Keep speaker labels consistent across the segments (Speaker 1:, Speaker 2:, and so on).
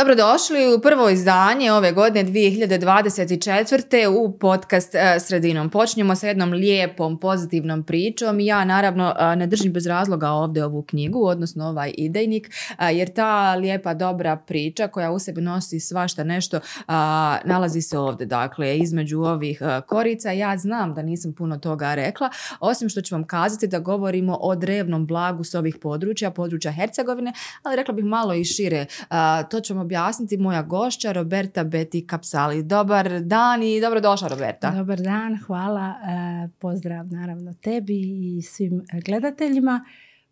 Speaker 1: Dobrodošli u prvo izdanje ove godine 2024. u podcast e, Sredinom. Počinjemo sa jednom lijepom, pozitivnom pričom. Ja naravno e, ne držim bez razloga ovdje ovu knjigu, odnosno ovaj idejnik, e, jer ta lijepa, dobra priča koja u sebi nosi svašta nešto nalazi se ovdje. Dakle, između ovih korica ja znam da nisam puno toga rekla, osim što ću vam kazati da govorimo o drevnom blagu s ovih područja, područja Hercegovine, ali rekla bih malo i šire. To ćemo objasniti moja gošća Roberta Beti Kapsali. Dobar dan i dobrodošla Roberta.
Speaker 2: Dobar dan, hvala. E, pozdrav naravno tebi i svim gledateljima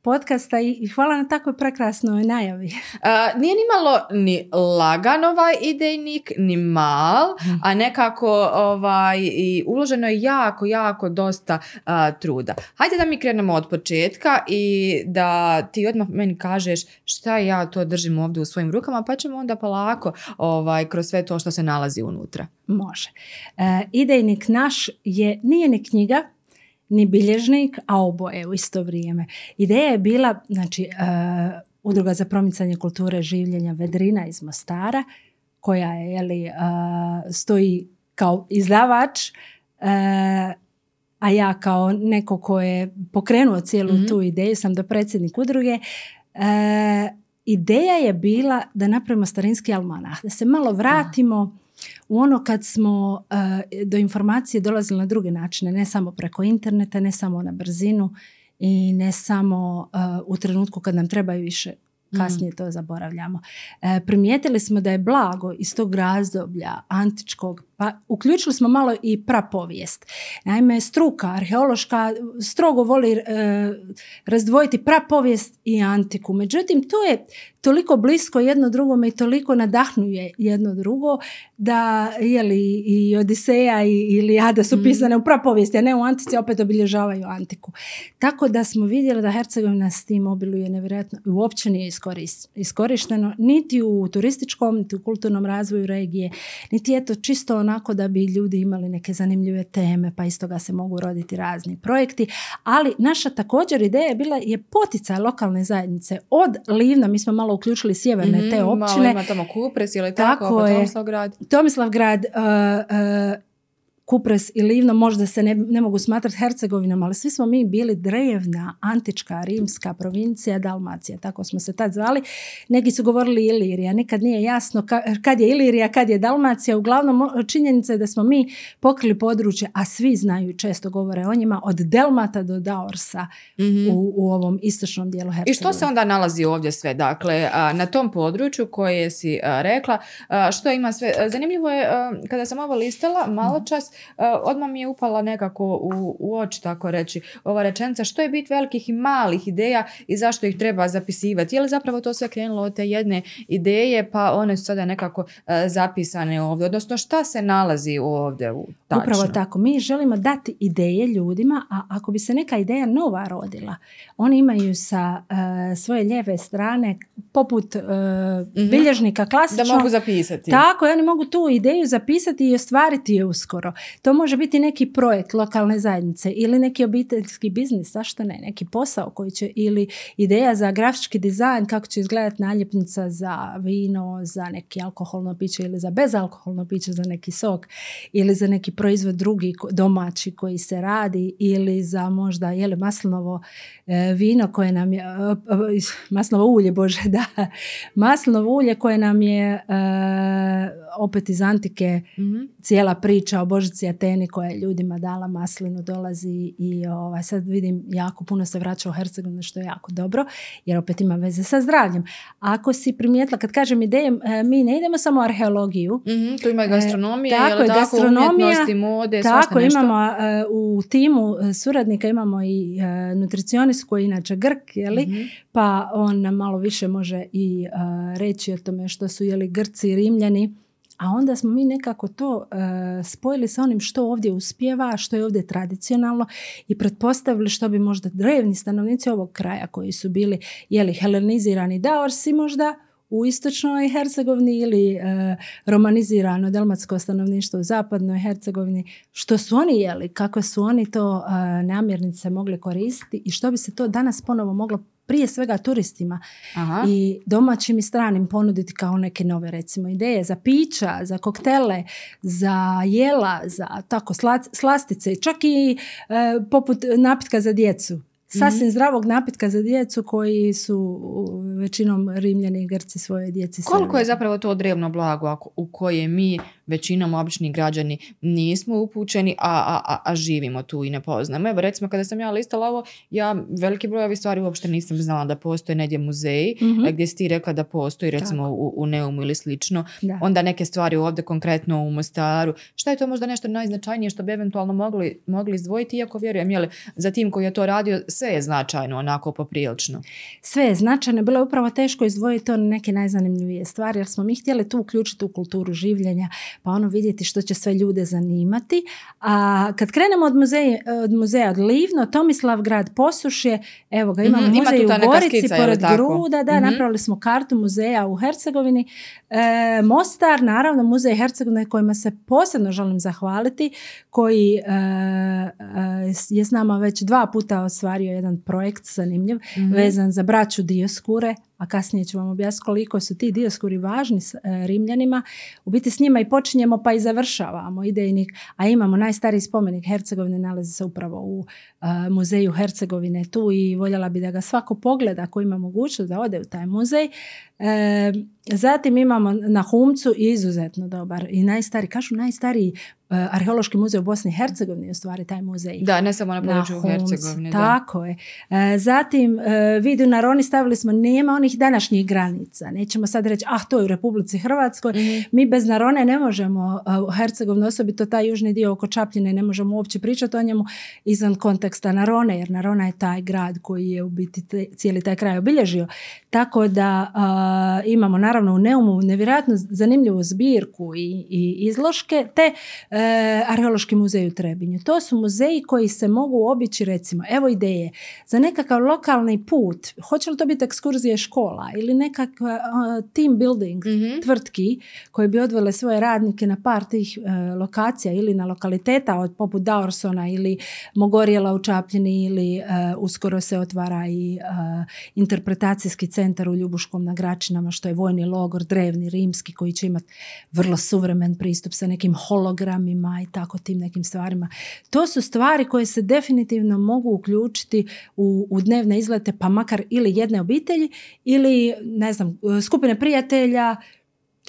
Speaker 2: podcasta i hvala na takvoj prekrasnoj najavi.
Speaker 1: Uh, nije ni malo ni lagan ovaj idejnik, ni mal, mhm. a nekako ovaj, i uloženo je jako, jako dosta truda. Hajde da mi krenemo od početka i da ti odmah meni kažeš šta ja to držim ovdje u svojim rukama, pa ćemo onda polako ovaj, kroz sve to što se nalazi unutra.
Speaker 2: Može. E, idejnik naš je, nije ni knjiga, ni bilježnik, a oboje u isto vrijeme. Ideja je bila, znači, uh, Udruga za promicanje kulture življenja Vedrina iz Mostara, koja je, jeli, uh, stoji kao izdavač, uh, a ja kao neko ko je pokrenuo cijelu mhm. tu ideju, sam do predsjednik udruge, ideja je bila da napravimo starinski almanah, da se malo vratimo u ono kad smo eh, do informacije dolazili na druge načine, ne samo preko interneta, ne samo na brzinu i ne samo eh, u trenutku kad nam trebaju više kasnije mm. to zaboravljamo. E, primijetili smo da je blago iz tog razdoblja antičkog pa uključili smo malo i prapovijest. Naime, struka arheološka strogo voli e, razdvojiti prapovijest i antiku. Međutim, to je toliko blisko jedno drugome i toliko nadahnuje jedno drugo da li i Odiseja i Iliada su mm. pisane u prapovijesti, a ne u antici, opet obilježavaju antiku. Tako da smo vidjeli da Hercegovina s tim obiluje nevjerojatno i uopće nije iskorišteno niti u turističkom, niti u kulturnom razvoju regije, niti je to čisto onako da bi ljudi imali neke zanimljive teme, pa iz toga se mogu roditi razni projekti. Ali naša također ideja je bila je poticaj lokalne zajednice od Livna, mi smo malo uključili sjeverne te mhm, općine. Malo
Speaker 1: ima tamo Kupres ili tako, tako je, Tomislavgrad.
Speaker 2: Tomislavgrad, uh, uh, Kupres i Livno možda se ne, ne mogu smatrati Hercegovinom, ali svi smo mi bili drevna, antička, rimska provincija, Dalmacija, tako smo se tad zvali. Neki su govorili Ilirija, nikad nije jasno kad je Ilirija, kad je Dalmacija. Uglavnom, činjenica je da smo mi pokrili područje, a svi znaju često govore o njima, od Delmata do Daorsa mhm. u, u, ovom istočnom dijelu Hercegovine.
Speaker 1: I što se onda nalazi ovdje sve? Dakle, na tom području koje si rekla, što ima sve? Zanimljivo je, kada sam ovo listala, malo čas, odmah mi je upala nekako u, u oči, tako reći, ova rečenica što je bit velikih i malih ideja i zašto ih treba zapisivati. Je li zapravo to sve krenulo od te jedne ideje, pa one su sada nekako e, zapisane ovdje, odnosno šta se nalazi ovdje u tačno?
Speaker 2: Upravo tako, mi želimo dati ideje ljudima, a ako bi se neka ideja nova rodila, oni imaju sa e, svoje lijeve strane poput uh, bilježnika klasično.
Speaker 1: Da mogu zapisati.
Speaker 2: Tako, oni mogu tu ideju zapisati i ostvariti je uskoro. To može biti neki projekt lokalne zajednice ili neki obiteljski biznis, zašto ne, neki posao koji će ili ideja za grafički dizajn, kako će izgledati naljepnica za vino, za neki alkoholno piće ili za bezalkoholno piće, za neki sok ili za neki proizvod drugi domaći koji se radi ili za možda jeli maslinovo e, vino koje nam je, e, maslinovo ulje, bože, da, maslinovo ulje koje nam je e, opet iz antike mm cijela priča o Božici Ateni koja je ljudima dala maslinu dolazi i ovaj, sad vidim jako puno se vraća u Hercegovinu što je jako dobro jer opet ima veze sa zdravljem. Ako si primijetila, kad kažem ideje, e, mi ne idemo samo u arheologiju.
Speaker 1: mm tu ima i gastronomija, e, tako, je, tako, gastronomija, mode,
Speaker 2: Tako, imamo e, u timu suradnika imamo i nutricionist koji je inače Grk, jeli? mm pa on nam malo više može i reći o tome što su jeli Grci i Rimljani a onda smo mi nekako to e, spojili sa onim što ovdje uspjeva, što je ovdje tradicionalno i pretpostavili što bi možda drevni stanovnici ovog kraja koji su bili jeli helenizirani. Daorsi možda u istočnoj Hercegovini ili e, romanizirano delmatsko stanovništvo u zapadnoj Hercegovini, što su oni jeli, kako su oni to e, namirnice mogli koristiti i što bi se to danas ponovo moglo prije svega turistima
Speaker 1: Aha.
Speaker 2: i domaćim i stranim ponuditi kao neke nove recimo ideje za pića, za koktele, za jela, za tako sla- slastice, čak i e, poput napitka za djecu. Sasvim zdravog napitka za djecu koji su većinom rimljani i grci svoje djeci
Speaker 1: Koliko je zapravo to drevno blago ako- u koje mi, većinom obični građani, nismo upućeni, a, a, a, a živimo tu i ne poznamo. Evo recimo kada sam ja listala ovo, ja veliki broj ovih stvari uopšte nisam znala da postoje negdje muzeji,
Speaker 2: Mhm.
Speaker 1: e, gdje si ti rekla da postoji recimo u, u Neumu ili slično.
Speaker 2: Da.
Speaker 1: Onda neke stvari ovdje konkretno u Mostaru. Šta je to možda nešto najznačajnije što bi eventualno mogli, mogli izdvojiti, iako vjerujem, jeli, za tim koji je to radio, sve je značajno, onako poprilično.
Speaker 2: Sve je značajno, bilo je upravo teško izdvojiti to neke najzanimljivije stvari jer smo mi htjeli tu uključiti u kulturu življenja pa ono vidjeti što će sve ljude zanimati. A kad krenemo od muzeja, od, muzeja od Livno, Tomislav grad Posušje, evo ga imamo
Speaker 1: Mhm, ima tu
Speaker 2: muzej
Speaker 1: ta
Speaker 2: u Gorici
Speaker 1: skica,
Speaker 2: pored
Speaker 1: tako?
Speaker 2: Gruda, da,
Speaker 1: Mhm.
Speaker 2: napravili smo kartu muzeja u Hercegovini. E, Mostar, naravno, muzej Hercegovine kojima se posebno želim zahvaliti, koji e, e, je s nama već dva puta ostvario jedan projekt zanimljiv
Speaker 1: Mhm.
Speaker 2: vezan za braću Dioskure, a kasnije ću vam objasniti koliko su ti Dioskuri važni s e, Rimljanima. U biti s njima i počinjemo pa i završavamo idejnik, a imamo najstariji spomenik Hercegovine, nalazi se upravo u e, muzeju Hercegovine tu i voljela bi da ga svako pogleda ako ima mogućnost da ode u taj muzej. E, zatim imamo na Humcu izuzetno dobar i najstariji, kažu najstariji arheološki muzej u Bosni i Hercegovini je u stvari taj muzej
Speaker 1: Da, ne samo na području. Hercegovine. Da.
Speaker 2: Tako je. E, zatim, e, vidu na Roni stavili smo, nema onih današnjih granica. Nećemo sad reći, ah, to je u Republici Hrvatskoj.
Speaker 1: Mhm.
Speaker 2: Mi bez Narone ne možemo, e, u Hercegovini, osobito taj južni dio oko Čapljine, ne možemo uopće pričati o njemu izvan konteksta Narone, jer Narona je taj grad koji je u biti te- cijeli taj kraj obilježio. Tako da a, imamo naravno u Neumu nevjerojatno zanimljivu zbirku i, i izloške, te e, arheološki muzej u Trebinju. To su muzeji koji se mogu obići recimo, evo ideje, za nekakav lokalni put, hoće li to biti ekskurzije škola ili nekakva a, team building
Speaker 1: Mhm.
Speaker 2: tvrtki koje bi odvele svoje radnike na par tih e, lokacija ili na lokaliteta od poput Daursona ili Mogorijela u Čapljini ili e, uskoro se otvara i e, interpretacijski centar u Ljubuškom na Gračinama što je vojni logor drevni rimski koji će imati vrlo suvremen pristup sa nekim hologramima i tako tim nekim stvarima. To su stvari koje se definitivno mogu uključiti u, u dnevne izlete pa makar ili jedne obitelji ili ne znam skupine prijatelja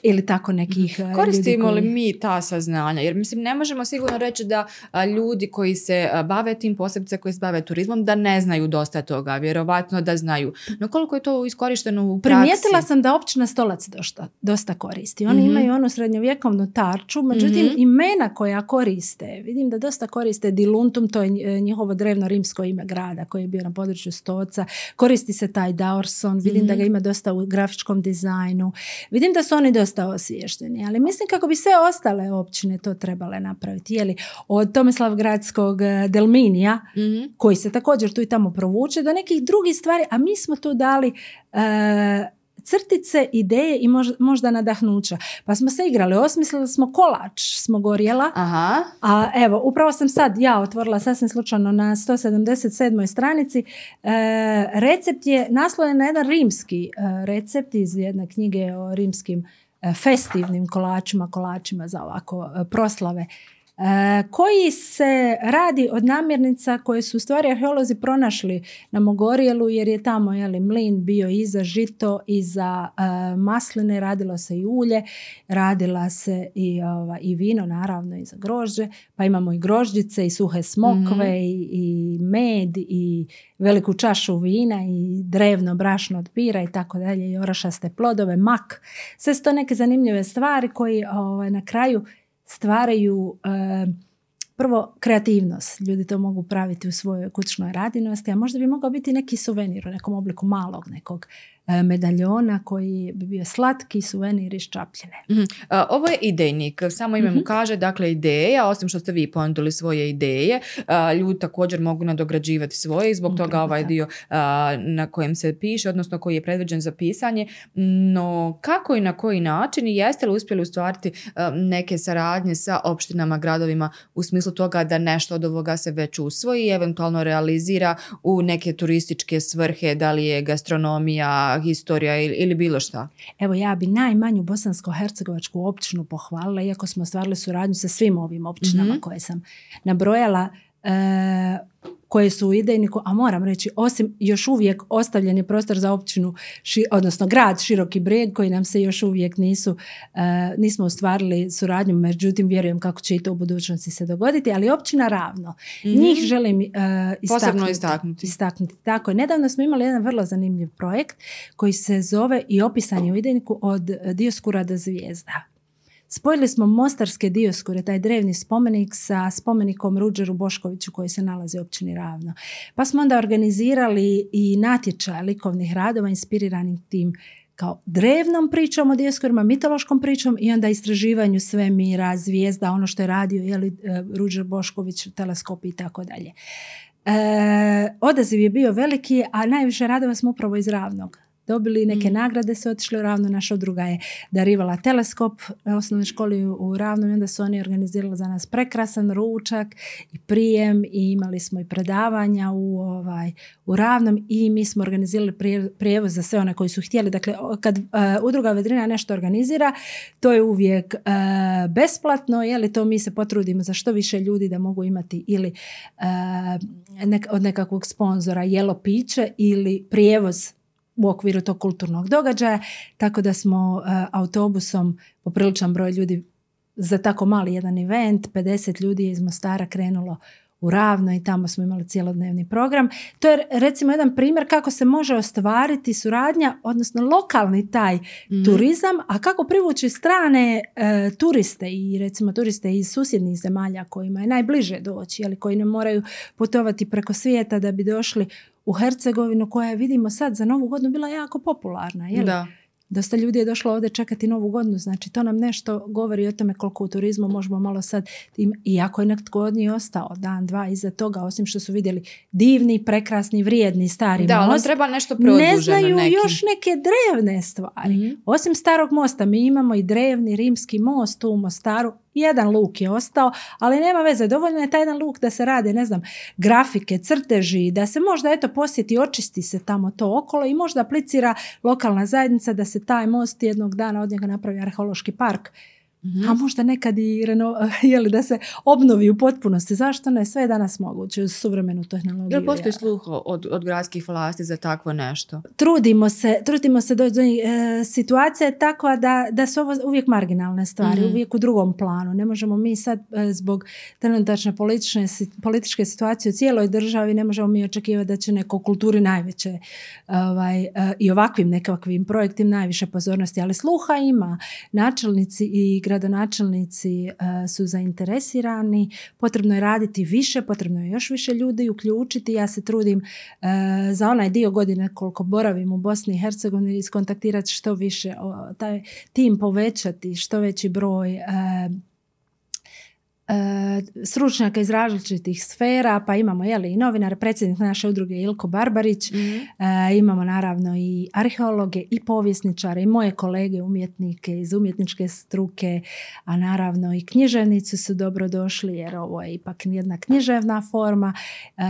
Speaker 2: ili tako nekih e,
Speaker 1: Koristimo li
Speaker 2: koji-
Speaker 1: mi ta saznanja? Jer mislim, ne možemo sigurno reći da a, ljudi koji se a, bave tim, posebce koji se bave turizmom, da ne znaju dosta toga. Vjerovatno da znaju. No koliko je to iskorišteno u praksi?
Speaker 2: Primijetila sam da općina Stolac dosta, dosta koristi. Oni
Speaker 1: Mhm.
Speaker 2: imaju onu srednjovjekovnu tarču, međutim
Speaker 1: Mhm.
Speaker 2: imena koja koriste, vidim da dosta koriste Diluntum, to je nj- njihovo drevno rimsko ime grada koji je bio na području Stoca. Koristi se taj Daorson, vidim da ga
Speaker 1: Mhm.
Speaker 2: ima dosta u grafičkom dizajnu. Vidim da su oni dosta osviješteni, ali mislim kako bi sve ostale općine to trebale napraviti. Jeli, od Tomislavgradskog eh, Delminija,
Speaker 1: Mhm.
Speaker 2: koji se također tu i tamo provuče do nekih drugih stvari, a mi smo tu dali e, crtice, ideje i možda, nadahnuća. Pa smo se igrali, osmislili smo kolač, smo gorjela,
Speaker 1: Aha.
Speaker 2: a evo, upravo sam sad ja otvorila sasvim slučajno na 177. stranici. E, recept je nasloven na jedan rimski e, recept iz jedne knjige o rimskim e, festivnim kolačima, kolačima za ovako e, proslave. E, koji se radi od namirnica koje su stvari arheolozi pronašli na Mogorijelu jer je tamo jeli, mlin bio i za žito i za e, masline, radilo se i ulje, radila se i, ova, i vino naravno i za grožđe, pa imamo i grožđice i suhe smokve
Speaker 1: Mhm.
Speaker 2: i, i med i veliku čašu vina i drevno brašno od pira i tako dalje i orašaste plodove, mak. Sve su to neke zanimljive stvari koji ovaj, na kraju stvaraju e, prvo kreativnost. Ljudi to mogu praviti u svojoj kućnoj radinosti, a možda bi mogao biti neki suvenir u nekom obliku malog nekog medaljona koji bi bio slatki suvenir iz Čapljine.
Speaker 1: Mhm. A, Ovo je idejnik, samo ime mu
Speaker 2: Mhm.
Speaker 1: kaže, dakle ideja, osim što ste vi ponudili svoje ideje, a, ljudi također mogu nadograđivati svoje i zbog toga ovaj
Speaker 2: tako.
Speaker 1: dio a, na kojem se piše, odnosno koji je predviđen za pisanje, no kako i na koji način i jeste li uspjeli ostvariti a, neke saradnje sa opštinama, gradovima u smislu toga da nešto od ovoga se već usvoji i eventualno realizira u neke turističke svrhe, da li je gastronomija, historija ili, ili bilo šta?
Speaker 2: Evo ja bi najmanju bosansko-hercegovačku općinu pohvalila, iako smo ostvarili suradnju sa svim ovim općinama
Speaker 1: Mhm.
Speaker 2: koje sam nabrojala, e, koje su u idejniku, a moram reći, osim još uvijek ostavljen je prostor za općinu, ši- odnosno grad Široki Brijeg, koji nam se još uvijek nisu, e, nismo ostvarili suradnju, međutim vjerujem kako će i to u budućnosti se dogoditi, ali općina Ravno. Njih želim e,
Speaker 1: Posebno
Speaker 2: istaknuti.
Speaker 1: istaknuti.
Speaker 2: istaknuti. Tako je. Nedavno smo imali jedan vrlo zanimljiv projekt koji se zove i opisan je u idejniku od Dioskura do zvijezda. Spojili smo Mostarske Dioskure, taj drevni spomenik sa spomenikom Ruđeru Boškoviću koji se nalazi u općini Ravno. Pa smo onda organizirali i natječaj likovnih radova inspiriranih tim kao drevnom pričom o Dioskorima, mitološkom pričom i onda istraživanju svemira, zvijezda, ono što je radio je li, Ruđer Bošković, teleskopi i tako dalje. E, odaziv je bio veliki, a najviše radova smo upravo iz Ravnog. Dobili neke
Speaker 1: Mm.
Speaker 2: nagrade, su otišli u Ravno, naša udruga je darivala teleskop e, osnovnoj školi u, Ravnom i onda su oni organizirali za nas prekrasan ručak i prijem i imali smo i predavanja u, ovaj, u Ravnom i mi smo organizirali prije- prijevoz za sve one koji su htjeli. Dakle, kad e, udruga vedrina nešto organizira, to je uvijek e, besplatno, je li to mi se potrudimo za što više ljudi da mogu imati ili e, nek- od nekakvog sponzora jelo piće ili prijevoz u okviru tog kulturnog događaja, tako da smo e, autobusom popriličan broj ljudi za tako mali jedan event, 50 ljudi je iz Mostara krenulo u Ravno i tamo smo imali cjelodnevni program. To je recimo jedan primjer kako se može ostvariti suradnja, odnosno lokalni taj
Speaker 1: Mhm.
Speaker 2: turizam, a kako privući strane e, turiste i recimo turiste iz susjednih zemalja kojima je najbliže doći, ali koji ne moraju putovati preko svijeta da bi došli u Hercegovinu koja je vidimo sad za Novu godinu bila jako popularna. Je li?
Speaker 1: Da.
Speaker 2: Dosta ljudi je došlo ovdje čekati Novu godinu, znači to nam nešto govori o tome koliko u turizmu možemo malo sad, iako je netko od njih ostao dan, dva iza toga, osim što su vidjeli divni, prekrasni, vrijedni, stari
Speaker 1: Da,
Speaker 2: most,
Speaker 1: treba nešto
Speaker 2: ne znaju
Speaker 1: neki.
Speaker 2: još neke drevne stvari.
Speaker 1: Mhm.
Speaker 2: Osim starog mosta, mi imamo i drevni rimski most tu u Mostaru. Jedan luk je ostao, ali nema veze. Dovoljno je taj jedan luk da se rade, ne znam, grafike, crteži, da se možda eto posjeti, očisti se tamo to okolo i možda aplicira lokalna zajednica da se taj most jednog dana od njega napravi arheološki park.
Speaker 1: Mhm.
Speaker 2: A možda nekad i reno, jeli, da se obnovi u potpunosti. Zašto ne? Sve je danas moguće uz suvremenu tehnologiju.
Speaker 1: Jel postoji sluh od, od gradskih vlasti za takvo nešto?
Speaker 2: trudimo se, trudimo se doći do njih. E, situacija je takva da, da su ovo uvijek marginalne stvari,
Speaker 1: Mhm.
Speaker 2: uvijek u drugom planu. Ne možemo mi sad e, zbog trenutačne politične, si- političke situacije u cijeloj državi, ne možemo mi očekivati da će neko kulturi najveće ovaj, e, i ovakvim nekakvim projektima najviše pozornosti, ali sluha ima. Načelnici i gradonačelnici e, su zainteresirani, potrebno je raditi više, potrebno je još više ljudi uključiti. Ja se trudim e, za onaj dio godine koliko boravim u Bosni i Hercegovini iskontaktirati što više, taj tim povećati, što veći broj e, stručnjaka iz različitih sfera, pa imamo jeli, i novinare, predsjednik naše udruge Ilko Barbarić,
Speaker 1: Mhm.
Speaker 2: E, imamo naravno i arheologe i povjesničare i moje kolege umjetnike iz umjetničke struke, a naravno i književnici su dobro došli jer ovo je ipak jedna književna forma. E,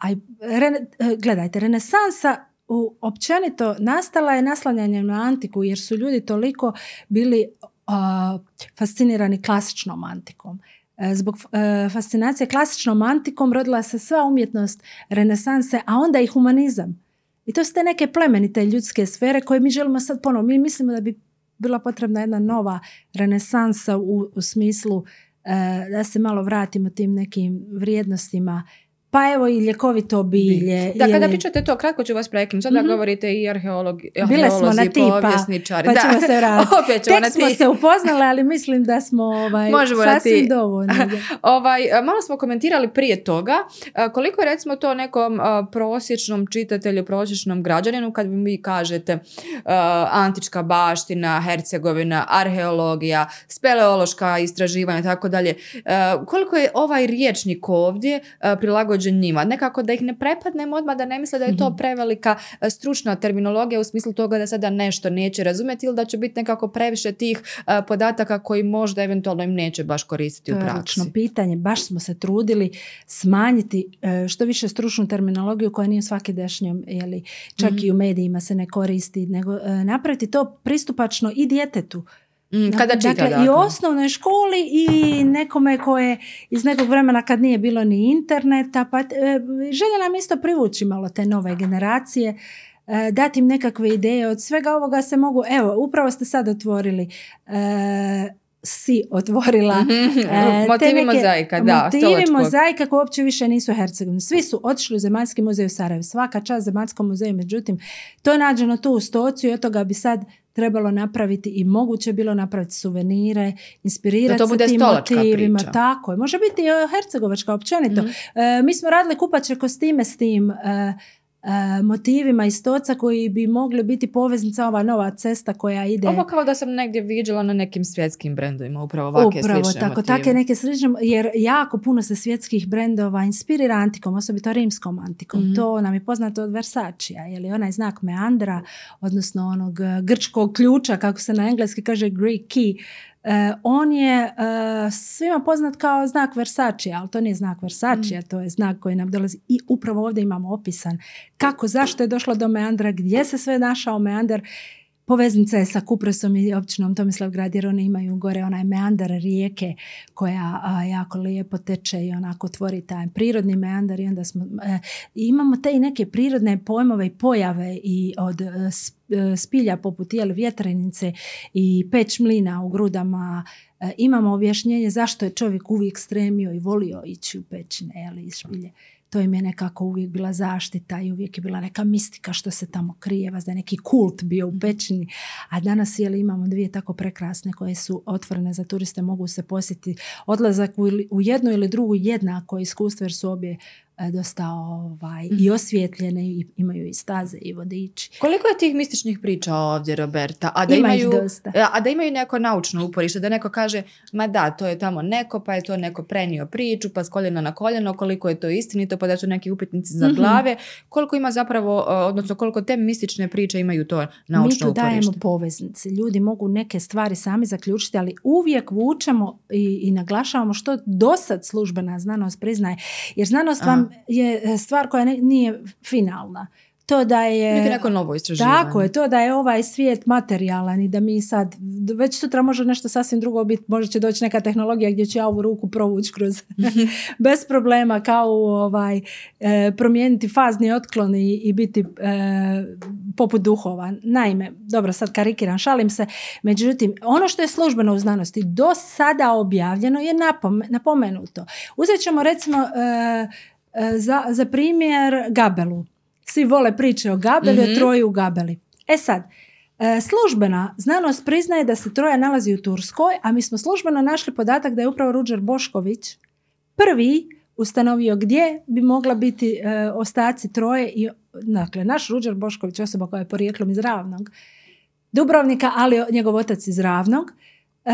Speaker 2: a rene- e, gledajte, renesansa u, općenito nastala je naslanjanjem na antiku jer su ljudi toliko bili a, fascinirani klasičnom antikom. E, Zbog e, fascinacije klasičnom antikom rodila se sva umjetnost renesanse, a onda i humanizam. I to su te neke plemenite ljudske sfere koje mi želimo sad ponovo. Mi mislimo da bi bila potrebna jedna nova renesansa u, u smislu e, da se malo vratimo tim nekim vrijednostima pa evo i ljekovito bilje.
Speaker 1: Da, kada pričate to, kratko ću vas prekinuti. Sada
Speaker 2: Mhm.
Speaker 1: govorite i arheologi,
Speaker 2: Bile smo na
Speaker 1: arheolozi,
Speaker 2: ti, pa,
Speaker 1: povjesničari.
Speaker 2: pa
Speaker 1: Da.
Speaker 2: ćemo se vratiti.
Speaker 1: Opet ćemo na
Speaker 2: Tek smo se upoznali, ali mislim da smo ovaj,
Speaker 1: Možemo
Speaker 2: sasvim
Speaker 1: ti.
Speaker 2: dovoljno. da.
Speaker 1: Ovaj, malo smo komentirali prije toga koliko je recimo to nekom prosječnom čitatelju, prosječnom građaninu kad vi kažete antička baština, Hercegovina, arheologija, speleološka istraživanja i tako dalje. Koliko je ovaj riječnik ovdje prilagođen njima? Nekako da ih ne prepadnemo odmah, da ne misle da je to
Speaker 2: Mhm.
Speaker 1: prevelika e, stručna terminologija u smislu toga da sada nešto neće razumjeti ili da će biti nekako previše tih e, podataka koji možda eventualno im neće baš koristiti u
Speaker 2: To je
Speaker 1: praksi.
Speaker 2: pitanje. Baš smo se trudili smanjiti e, što više stručnu terminologiju koja nije svaki dešnjom, jeli, čak
Speaker 1: Mhm.
Speaker 2: i u medijima se ne koristi, nego napraviti to pristupačno i djetetu.
Speaker 1: Mm, kada čita,
Speaker 2: dakle,
Speaker 1: dakle.
Speaker 2: i osnovnoj školi i nekome ko je iz nekog vremena kad nije bilo ni interneta, pa e, želja nam isto privući malo te nove generacije, e, dati im nekakve ideje. Od svega ovoga se mogu, evo, upravo ste sad otvorili, e, si otvorila
Speaker 1: Mhm.
Speaker 2: E, te
Speaker 1: Motivi
Speaker 2: neke-
Speaker 1: mozaika, da,
Speaker 2: Motivi mozaika koji uopće više nisu hercegovini. Svi su otišli u Zemaljski muzej u Sarajevu. Svaka čast Zemaljskom muzeju. Međutim, to je nađeno tu u stocu i od toga bi sad trebalo napraviti i moguće bilo napraviti suvenire, inspirirati
Speaker 1: Da to
Speaker 2: se tim motivima.
Speaker 1: priča.
Speaker 2: Tako je. Može biti i e, hercegovačka općenito.
Speaker 1: Mhm.
Speaker 2: E, mi smo radili kupače kostime s tim e, motivima iz stoca koji bi mogli biti poveznica ova nova cesta koja ide
Speaker 1: Ovo kao da sam negdje viđala na nekim svjetskim brendovima, upravo ovakve
Speaker 2: Upravo
Speaker 1: slične
Speaker 2: tako, take neke slične, jer jako puno se svjetskih brendova inspirira antikom, osobito rimskom antikom.
Speaker 1: Mhm.
Speaker 2: To nam je poznato od Versacija, je li onaj znak meandra, odnosno onog eh, grčkog ključa, kako se na engleski kaže Greek key, on je eh, svima poznat kao znak Versace, ali to nije znak Versace, to je znak koji nam dolazi. I upravo ovdje imamo opisan kako, zašto je došlo do meandra, gdje se sve našao meandar, Poveznica je sa Kupresom i općinom Tomislavgrad jer oni imaju gore onaj meandar rijeke koja a, jako lijepo teče i onako tvori taj prirodni meandar i onda smo, e, i imamo te i neke prirodne pojmove i pojave i od e, e, spilja poput jel, vjetrenice i peć mlina u grudama E, imamo objašnjenje zašto je čovjek uvijek stremio i volio ići u pećine jel, iz špilje. To im je nekako uvijek bila zaštita i uvijek je bila neka mistika što se tamo krije, vas da je neki kult bio u pećini. A danas jeli, imamo dvije tako prekrasne koje su otvorene za turiste, mogu se posjetiti. Odlazak u, u jednu ili drugu jednako iskustvo jer su obje dosta ovaj, i osvjetljene i imaju i staze i vodiči.
Speaker 1: Koliko je tih mističnih priča ovdje, Roberta? A da
Speaker 2: Ima ih
Speaker 1: imaju,
Speaker 2: dosta.
Speaker 1: a- a da imaju neko naučno uporište, da neko kaže, ma da, to je tamo neko, pa je to neko prenio priču, pa s koljena na koljeno, koliko je to istinito, pa da su neki upitnici za
Speaker 2: Mhm.
Speaker 1: glave. Koliko ima zapravo, uh, odnosno koliko te mistične priče imaju to
Speaker 2: Mi
Speaker 1: naučno
Speaker 2: tu dajemo
Speaker 1: uporište?
Speaker 2: poveznice. Ljudi mogu neke stvari sami zaključiti, ali uvijek vučemo i, i naglašavamo što dosad službena znanost priznaje. Jer znanost
Speaker 1: Aha.
Speaker 2: Je e, stvar koja ne- nije finalna. To da je...
Speaker 1: Neko novo istraživanje.
Speaker 2: Tako je, to da je ovaj svijet materijalan i da mi sad, već sutra može nešto sasvim drugo biti, možda će doći neka tehnologija gdje ću ja ovu ruku provući kroz bez problema kao ovaj, e, promijeniti fazni otklon i, i biti e, poput duhova. Naime, dobro sad karikiram, šalim se, međutim ono što je službeno u znanosti do sada objavljeno je napom- napomenuto. Uzet ćemo recimo e, za, za primjer Gabelu. Svi vole priče o Gabeli,
Speaker 1: Mhm.
Speaker 2: o Troji u Gabeli. E sad, e, službena znanost priznaje da se Troja nalazi u Turskoj, a mi smo službeno našli podatak da je upravo Ruđer Bošković prvi ustanovio gdje bi mogla biti e, ostaci Troje i dakle, naš Ruđer Bošković, osoba koja je porijeklom iz Ravnog, Dubrovnika, ali njegov otac iz Ravnog, e,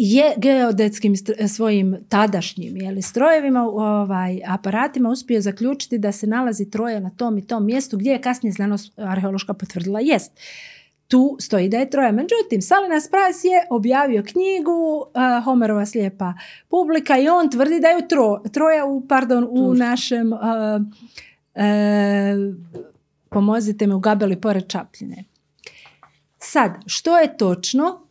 Speaker 2: je geodetskim str- svojim tadašnjim jeli, strojevima, ovaj, aparatima uspio zaključiti da se nalazi Troja na tom i tom mjestu gdje je kasnije znanost arheološka potvrdila jest. Tu stoji da je Troja. Međutim, Salinas Price je objavio knjigu uh, Homerova slijepa publika i on tvrdi da je Tro, Troja u, pardon, u našem uh, uh, pomozite me u Gabeli pored Čapljine. Sad, što je točno?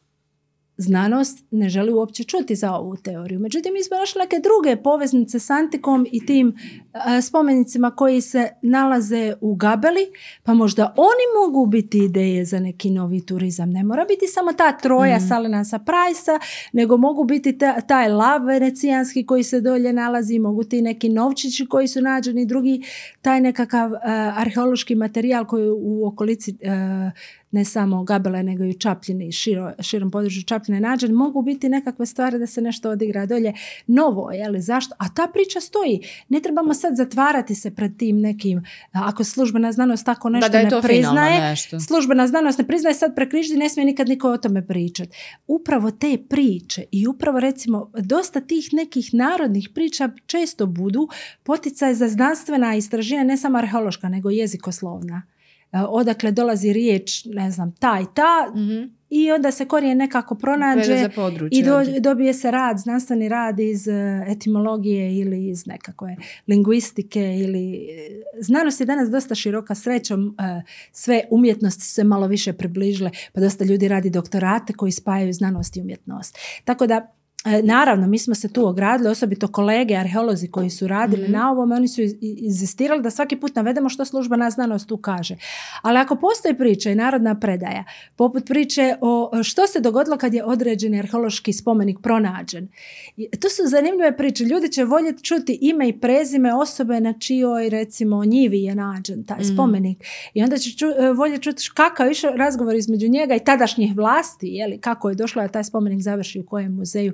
Speaker 2: Znanost ne želi uopće čuti za ovu teoriju. Međutim, mi smo našli neke druge poveznice s antikom i tim uh, spomenicima koji se nalaze u Gabeli, pa možda oni mogu biti ideje za neki novi turizam. Ne mora biti samo ta troja mm. Salinasa Prajsa, nego mogu biti ta, taj lav venecijanski koji se dolje nalazi, mogu ti neki novčići koji su nađeni, drugi taj nekakav uh, arheološki materijal koji u okolici uh, ne samo Gabele nego i u Čapljini, širo, širom području Čapljine nađen, mogu biti nekakve stvari da se nešto odigra dolje novo, je li, zašto? A ta priča stoji. Ne trebamo sad zatvarati se pred tim nekim, ako službena znanost tako nešto
Speaker 1: da, da
Speaker 2: ne priznaje, službena znanost ne priznaje sad prekriždi, ne smije nikad niko o tome pričati. Upravo te priče i upravo recimo dosta tih nekih narodnih priča često budu poticaj za znanstvena istraživanja, ne samo arheološka, nego jezikoslovna. E, odakle dolazi riječ, ne znam, ta i ta, mm i onda se korijen nekako pronađe i do, dobije se rad, znanstveni rad iz e, etimologije ili iz nekakve lingvistike ili e, znanost je danas dosta široka srećom sve umjetnosti su se malo više približile pa dosta ljudi radi doktorate koji spajaju znanost i umjetnost. Tako da naravno, mi smo se tu ogradili, osobito kolege arheolozi koji su radili mhm. na ovome, oni su inzistirali da svaki put navedemo što službena znanost tu kaže. Ali ako postoji priča i narodna predaja, poput priče o što se dogodilo kad je određeni arheološki spomenik pronađen. To su zanimljive priče. Ljudi će voljeti čuti ime i prezime osobe na čijoj, recimo, njivi je nađen taj mhm. spomenik. I onda će ču, e, voljeti čuti kakav je išao razgovor između njega i tadašnjih vlasti, jeli, kako je došlo da taj spomenik završi u kojem muzeju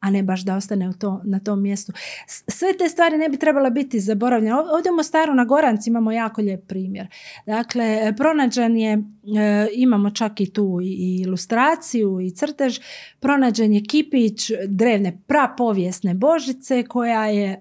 Speaker 2: a ne baš da ostane u to, na tom mjestu. Sve te stvari ne bi trebala biti zaboravljene. Ovdje u Mostaru na Goranci imamo jako lijep primjer. Dakle, pronađen je, e, imamo čak i tu i ilustraciju i crtež, pronađen je kipić drevne prapovijesne božice koja je e,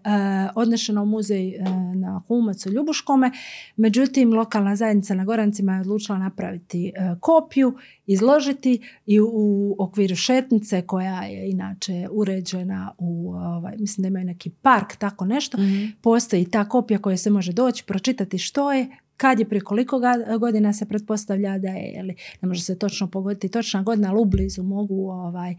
Speaker 2: odnešena u muzej e, na Humac u Ljubuškome. Međutim, lokalna zajednica na Gorancima je odlučila napraviti kopiju izložiti i u okviru šetnice koja je inače uređena u, ovaj, mislim da imaju neki park, tako nešto, mm postoji ta kopija koja se može doći, pročitati što je, kad je prije koliko godina se pretpostavlja da je, jeli, ne može se točno pogoditi točna godina, ali u blizu mogu ovaj, e,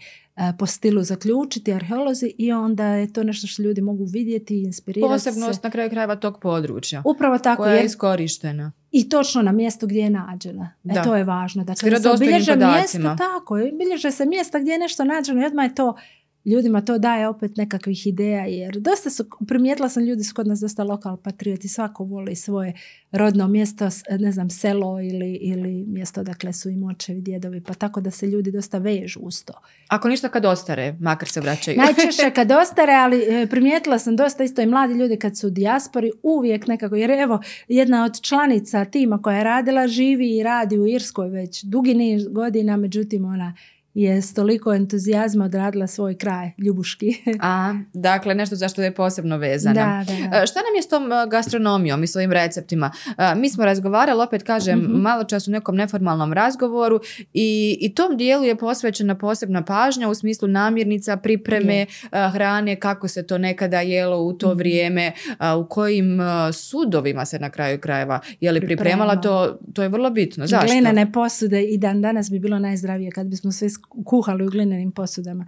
Speaker 2: po stilu zaključiti arheolozi i onda je to nešto što ljudi mogu vidjeti i inspirirati
Speaker 1: Posebnost
Speaker 2: se.
Speaker 1: na kraju krajeva tog područja.
Speaker 2: Upravo tako.
Speaker 1: Koja je iskorištena.
Speaker 2: I točno na mjestu gdje je nađena. E, to je važno. Dakle, se obilježe mjesto, tako, bilježe se mjesta gdje je nešto nađeno i odmah je to ljudima to daje opet nekakvih ideja jer dosta su, primijetila sam ljudi su kod nas dosta lokal patrioti, svako voli svoje rodno mjesto, ne znam, selo ili, ili mjesto dakle su im očevi, djedovi, pa tako da se ljudi dosta vežu uz to.
Speaker 1: Ako ništa kad ostare, makar se vraćaju.
Speaker 2: Najčešće kad ostare, ali e, primijetila sam dosta isto i mladi ljudi kad su u dijaspori uvijek nekako, jer evo jedna od članica tima koja je radila živi i radi u Irskoj već dugi niz godina, međutim ona je s toliko entuzijazma odradila svoj kraj, Ljubuški.
Speaker 1: A, dakle, nešto zašto je posebno vezana.
Speaker 2: Da, da, da.
Speaker 1: E, šta nam je s tom e, gastronomijom i svojim receptima? E, mi smo razgovarali, opet kažem, mm malo čas u nekom neformalnom razgovoru i, i tom dijelu je posvećena posebna pažnja u smislu namirnica, pripreme hrane, kako se to nekada jelo u to mhm. vrijeme, u kojim sudovima se na kraju krajeva je li pripremala, to, to je vrlo bitno. Zašto?
Speaker 2: Glinene posude i dan danas bi bilo najzdravije kad bismo sve kuhali u glinenim posudama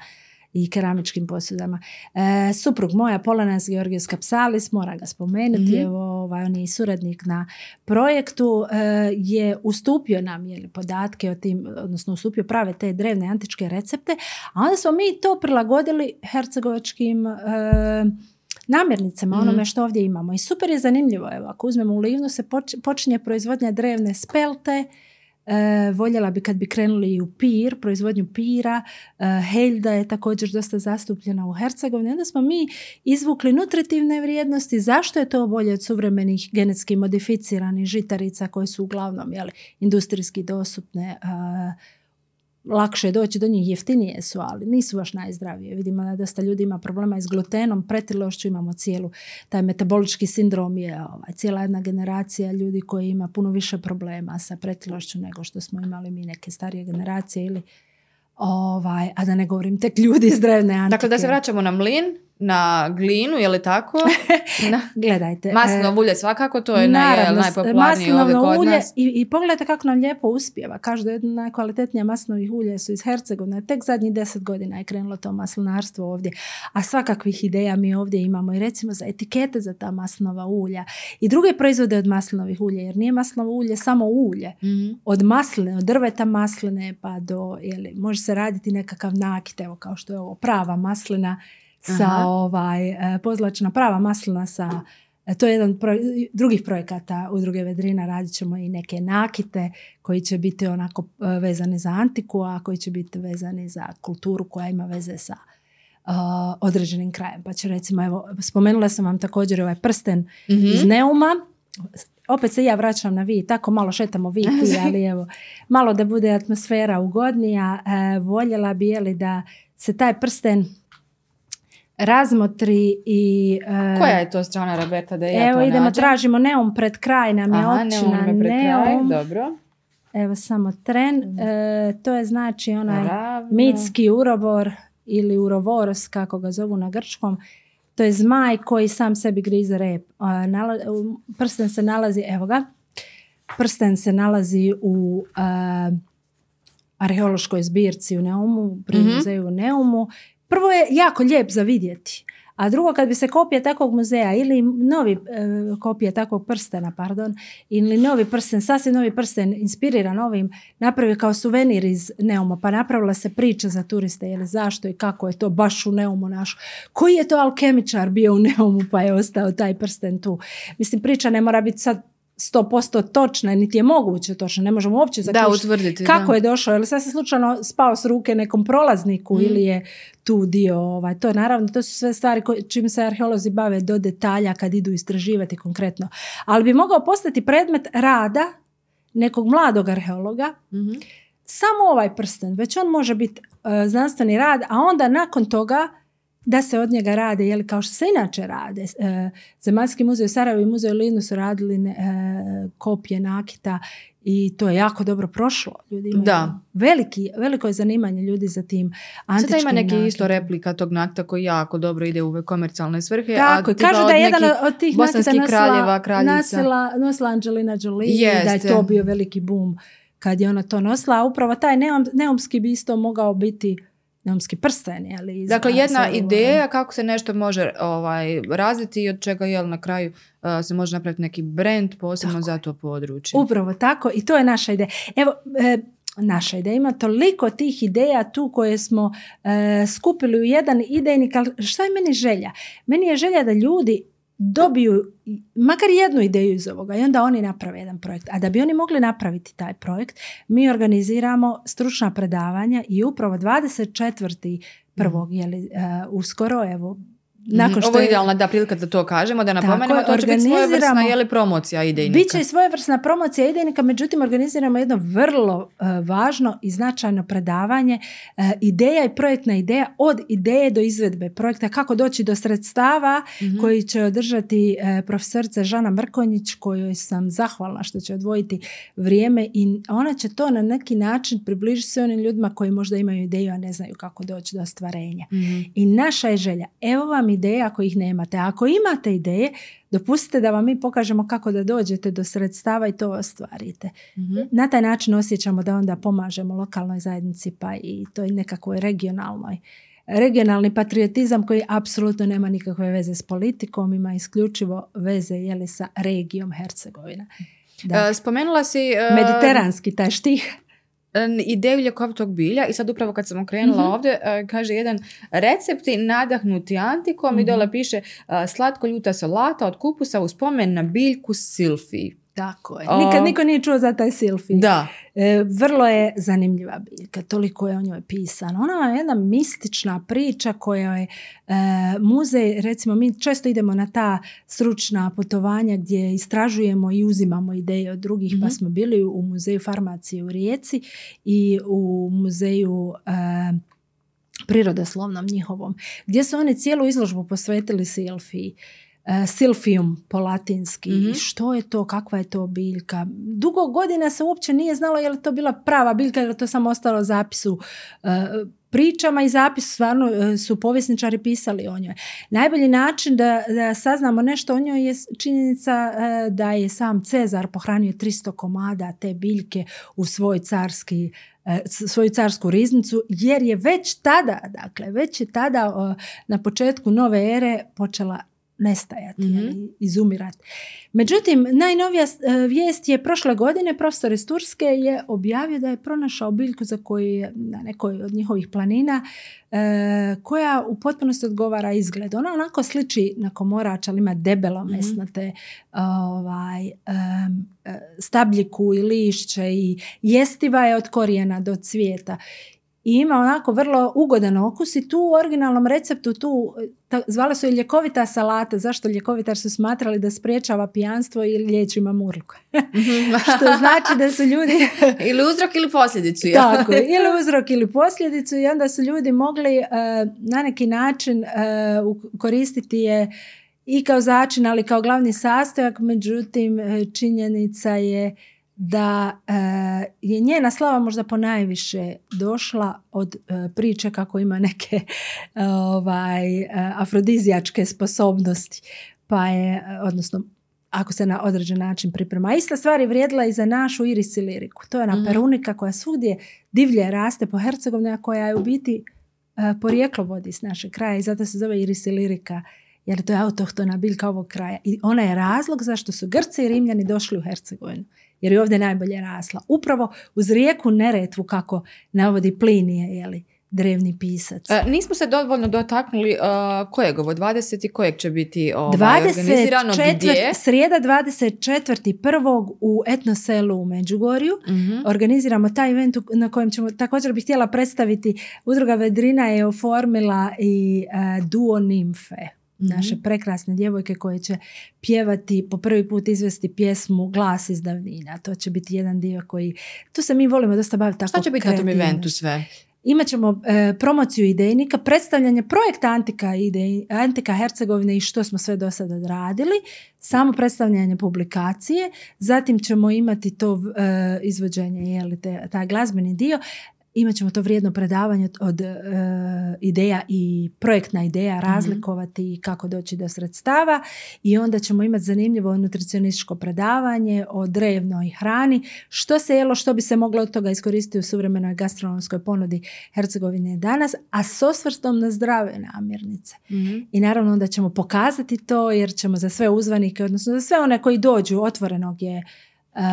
Speaker 2: i keramičkim posudama. E, suprug moja Polanas Georgijos Kapsalis, mora ga spomenuti, mm evo, ovaj, on je suradnik na projektu, e, je ustupio nam je podatke o tim, odnosno ustupio prave te drevne antičke recepte, a onda smo mi to prilagodili hercegovačkim e, namirnicama, mm onome što ovdje imamo. I super je zanimljivo, evo, ako uzmemo u Livnu se počinje proizvodnja drevne spelte, E, voljela bi kad bi krenuli u pir, proizvodnju pira. E, Helda je također dosta zastupljena u Hercegovini. Onda smo mi izvukli nutritivne vrijednosti. Zašto je to bolje od suvremenih genetski modificiranih žitarica koje su uglavnom jeli, industrijski dostupne e, lakše je doći do njih, jeftinije su, ali nisu baš najzdravije. Vidimo da dosta ljudi ima problema s glutenom, pretilošću, imamo cijelu, taj metabolički sindrom je ovaj, cijela jedna generacija ljudi koji ima puno više problema sa pretilošću nego što smo imali mi neke starije generacije ili ovaj, a da ne govorim tek ljudi iz drevne antike.
Speaker 1: Dakle, da se vraćamo na mlin, na glinu, je li tako? Na,
Speaker 2: Gledajte. e,
Speaker 1: maslinovo ulje svakako, to je naj,
Speaker 2: Naravno,
Speaker 1: najpopularnije ovdje
Speaker 2: maslinovo
Speaker 1: kod
Speaker 2: ulje
Speaker 1: nas.
Speaker 2: I, I pogledajte kako nam lijepo uspjeva. Kažu da najkvalitetnija maslinovih ulja su iz Hercegovine. Tek zadnjih deset godina je krenulo to maslinarstvo ovdje. A svakakvih ideja mi ovdje imamo. I recimo za etikete za ta maslinova ulja. I druge proizvode od maslinovih ulja. Jer nije maslinovo ulje samo ulje.
Speaker 1: Mhm.
Speaker 2: Od masline, od drveta masline pa do, jeli, može se raditi nekakav nakit, evo kao što je ovo prava maslina sa
Speaker 1: Aha.
Speaker 2: ovaj, e, pozlačna prava maslina sa E, To je jedan od pro- drugih projekata udruge Vedrina. Radit ćemo i neke nakite koji će biti onako e, vezani za antiku, a koji će biti vezani za kulturu koja ima veze sa uh, određenim krajem. Pa će recimo, evo, spomenula sam vam također ovaj prsten
Speaker 1: Mhm.
Speaker 2: iz Neuma. Opet se ja vraćam na vi, tako malo šetamo vi ti, ali evo, malo da bude atmosfera ugodnija. E, voljela bi je li da se taj prsten razmotri i... e,
Speaker 1: Koja je to strana, Roberta, da ja
Speaker 2: Evo
Speaker 1: to
Speaker 2: idemo,
Speaker 1: nađem?
Speaker 2: tražimo Neum pred kraj nam je
Speaker 1: Aha,
Speaker 2: općina
Speaker 1: Neum me pred kraj,
Speaker 2: Neum.
Speaker 1: dobro.
Speaker 2: Evo samo tren. E, to je znači onaj
Speaker 1: Ravno.
Speaker 2: mitski urobor ili urovoros kako ga zovu na grčkom. To je zmaj koji sam sebi grize rep. A, nala- prsten se nalazi, evo ga, prsten se nalazi u a, arheološkoj zbirci u Neumu, pri
Speaker 1: Mhm.
Speaker 2: muzeju u Neumu. Prvo je jako lijep za vidjeti. A drugo, kad bi se kopija takvog muzeja ili novi e, kopija takvog prstena, pardon, ili novi prsten, sasvim novi prsten, inspiriran ovim, napravio kao suvenir iz Neuma, pa napravila se priča za turiste, ili zašto i kako je to baš u Neumu naš. Koji je to alkemičar bio u Neumu pa je ostao taj prsten tu. Mislim, priča ne mora biti sad 100% točna, niti je moguće točna, ne možemo uopće
Speaker 1: Da,
Speaker 2: zaključiti
Speaker 1: utvrditi.
Speaker 2: kako
Speaker 1: da.
Speaker 2: je došao, je li sad se slučajno spao s ruke nekom prolazniku
Speaker 1: Mm.
Speaker 2: ili je tu dio, ovaj, to je naravno, to su sve stvari koje, čim se arheolozi bave do detalja kad idu istraživati konkretno. Ali bi mogao postati predmet rada nekog mladog arheologa,
Speaker 1: Mhm.
Speaker 2: samo ovaj prsten, već on može biti e, znanstveni rad, a onda nakon toga da se od njega rade, jeli, kao što se inače rade. E, Zemaljski muzej u Sarajevu i muzej u Livnu su radili ne, e, kopije nakita i to je jako dobro prošlo. Ljudi imaju
Speaker 1: Da.
Speaker 2: veliki, veliko je zanimanje ljudi za tim
Speaker 1: Sada
Speaker 2: antičkim
Speaker 1: ima neki
Speaker 2: nakitom.
Speaker 1: isto replika tog nakta koji jako dobro ide u komercijalne svrhe.
Speaker 2: Tako,
Speaker 1: a
Speaker 2: kažu da je jedan od tih nakita
Speaker 1: kraljeva,
Speaker 2: nosila,
Speaker 1: kraljica.
Speaker 2: nosila, nosila Angelina Jolie i da je to bio veliki boom kad je ona to nosila. A upravo taj neum, neumski bi isto mogao biti neumski prsten. Je iz
Speaker 1: Dakle, jedna ideja kako se nešto može ovaj, razviti i od čega jel, na kraju uh, se može napraviti neki brand posebno
Speaker 2: Tako
Speaker 1: za to područje.
Speaker 2: Upravo tako i to je naša ideja. Evo, e, naša ideja. Ima toliko tih ideja tu koje smo e, skupili u jedan idejnik, ali šta je meni želja? Meni je želja da ljudi dobiju makar jednu ideju iz ovoga i onda oni naprave jedan projekt. A da bi oni mogli napraviti taj projekt, mi organiziramo stručna predavanja i upravo 24. prvog, je li, uskoro, evo, nakon što.
Speaker 1: Ovo je idealna da prilika da to kažemo, da napomenemo, to će biti svojevrsna je li promocija idejnika.
Speaker 2: Biće i svojevrsna promocija idejnika, međutim organiziramo jedno vrlo e, važno i značajno predavanje e, ideja i projektna ideja od ideje do izvedbe projekta, kako doći do sredstava
Speaker 1: Mhm.
Speaker 2: koji će održati e, profesorica Žana Mrkonjić kojoj sam zahvalna što će odvojiti vrijeme i ona će to na neki način približiti se onim ljudima koji možda imaju ideju, a ne znaju kako doći do ostvarenja.
Speaker 1: Mhm.
Speaker 2: I naša je želja, evo vam ideje ako ih nemate. A ako imate ideje, dopustite da vam mi pokažemo kako da dođete do sredstava i to ostvarite.
Speaker 1: Mhm.
Speaker 2: Na taj način osjećamo da onda pomažemo lokalnoj zajednici pa i toj nekakvoj regionalnoj. Regionalni patriotizam koji apsolutno nema nikakve veze s politikom, ima isključivo veze jeli, sa regijom Hercegovina. Da.
Speaker 1: E, spomenula si e,
Speaker 2: Mediteranski taj štih.
Speaker 1: Ideju ljekovitog bilja i sad upravo kad sam okrenula
Speaker 2: Mhm.
Speaker 1: ovdje e, kaže jedan recepti nadahnuti antikom i
Speaker 2: Mhm.
Speaker 1: dole piše e, slatko ljuta salata od kupusa u spomen na biljku silfi.
Speaker 2: Tako je. Nikad niko nije čuo za taj silfi.
Speaker 1: Da.
Speaker 2: E, vrlo je zanimljiva biljka, toliko je o njoj pisano. Ona je jedna mistična priča koja je e, muzej, recimo mi često idemo na ta stručna putovanja gdje istražujemo i uzimamo ideje od drugih, pa
Speaker 1: Mhm.
Speaker 2: smo bili u muzeju farmacije u Rijeci i u muzeju e, prirodoslovnom njihovom, gdje su oni cijelu izložbu posvetili silfiji. E, silfium po latinski.
Speaker 1: Mhm.
Speaker 2: I što je to, kakva je to biljka. Dugo godina se uopće nije znalo je li to bila prava biljka ili je to samo ostalo zapisu e, pričama i zapis stvarno e, su povjesničari pisali o njoj. Najbolji način da, da saznamo nešto o njoj je činjenica da je sam Cezar pohranio 300 komada te biljke u svoj carski svoju carsku riznicu jer je već tada, dakle već je tada na početku nove ere počela nestajati, mm izumirati. Međutim, najnovija e, vijest je prošle godine profesor iz Turske je objavio da je pronašao biljku za koju je na nekoj od njihovih planina e, koja u potpunosti odgovara izgled. Ona onako sliči na komorač, ali ima debelo mhm. mesnate ovaj, e, stabljiku i lišće i jestiva je od korijena do cvijeta i ima onako vrlo ugodan okus i tu u originalnom receptu tu zvala su je ljekovita salata. Zašto ljekovita? su smatrali da spriječava pijanstvo i liječi mamurku. Što znači da su ljudi...
Speaker 1: ili uzrok ili posljedicu.
Speaker 2: Ja. Tako, ili uzrok ili posljedicu i onda su ljudi mogli uh, na neki način uh, koristiti je i kao začin, ali kao glavni sastojak. Međutim, e, činjenica je da e, je njena slava možda ponajviše došla od e, priče kako ima neke ovaj, e, afrodizijačke sposobnosti. Pa je, odnosno, ako se na određen način priprema. Ista stvar je vrijedila i za našu iris liriku. To je ona mm perunika koja svugdje divlje raste po Hercegovini, a koja je u biti porijeklo vodi s našeg kraja i zato se zove iris lirika jer to je autohtona biljka ovog kraja. I ona je razlog zašto su Grci i Rimljani došli u Hercegovinu jer je ovdje najbolje rasla. Upravo uz rijeku Neretvu kako navodi Plinije, jeli, drevni pisac.
Speaker 1: E, nismo se dovoljno dotaknuli uh, kojeg ovo 20. i kojeg će biti ovaj, 24, organizirano gdje?
Speaker 2: Srijeda 24. prvog u etnoselu u Međugorju. uh Organiziramo taj event na kojem ćemo također bih htjela predstaviti Udruga Vedrina je oformila i uh, duo nimfe naše mhm. prekrasne djevojke koje će pjevati, po prvi put izvesti pjesmu Glas iz davnina. To će biti jedan dio koji, tu se mi volimo dosta baviti tako
Speaker 1: Šta će biti na tom eventu sve?
Speaker 2: Imat ćemo e, promociju idejnika, predstavljanje projekta Antika, idej, Antika Hercegovine i što smo sve do sada odradili, samo predstavljanje publikacije, zatim ćemo imati to e, izvođenje, jeli, te, taj glazbeni dio, imat ćemo to vrijedno predavanje od e, ideja i projektna ideja mhm. razlikovati kako doći do sredstava i onda ćemo imati zanimljivo nutricionističko predavanje o drevnoj hrani što se jelo što bi se moglo od toga iskoristiti u suvremenoj gastronomskoj ponudi Hercegovine danas a s osvrstom na zdrave namirnice mhm. i naravno onda ćemo pokazati to jer ćemo za sve uzvanike odnosno za sve one koji dođu otvorenog je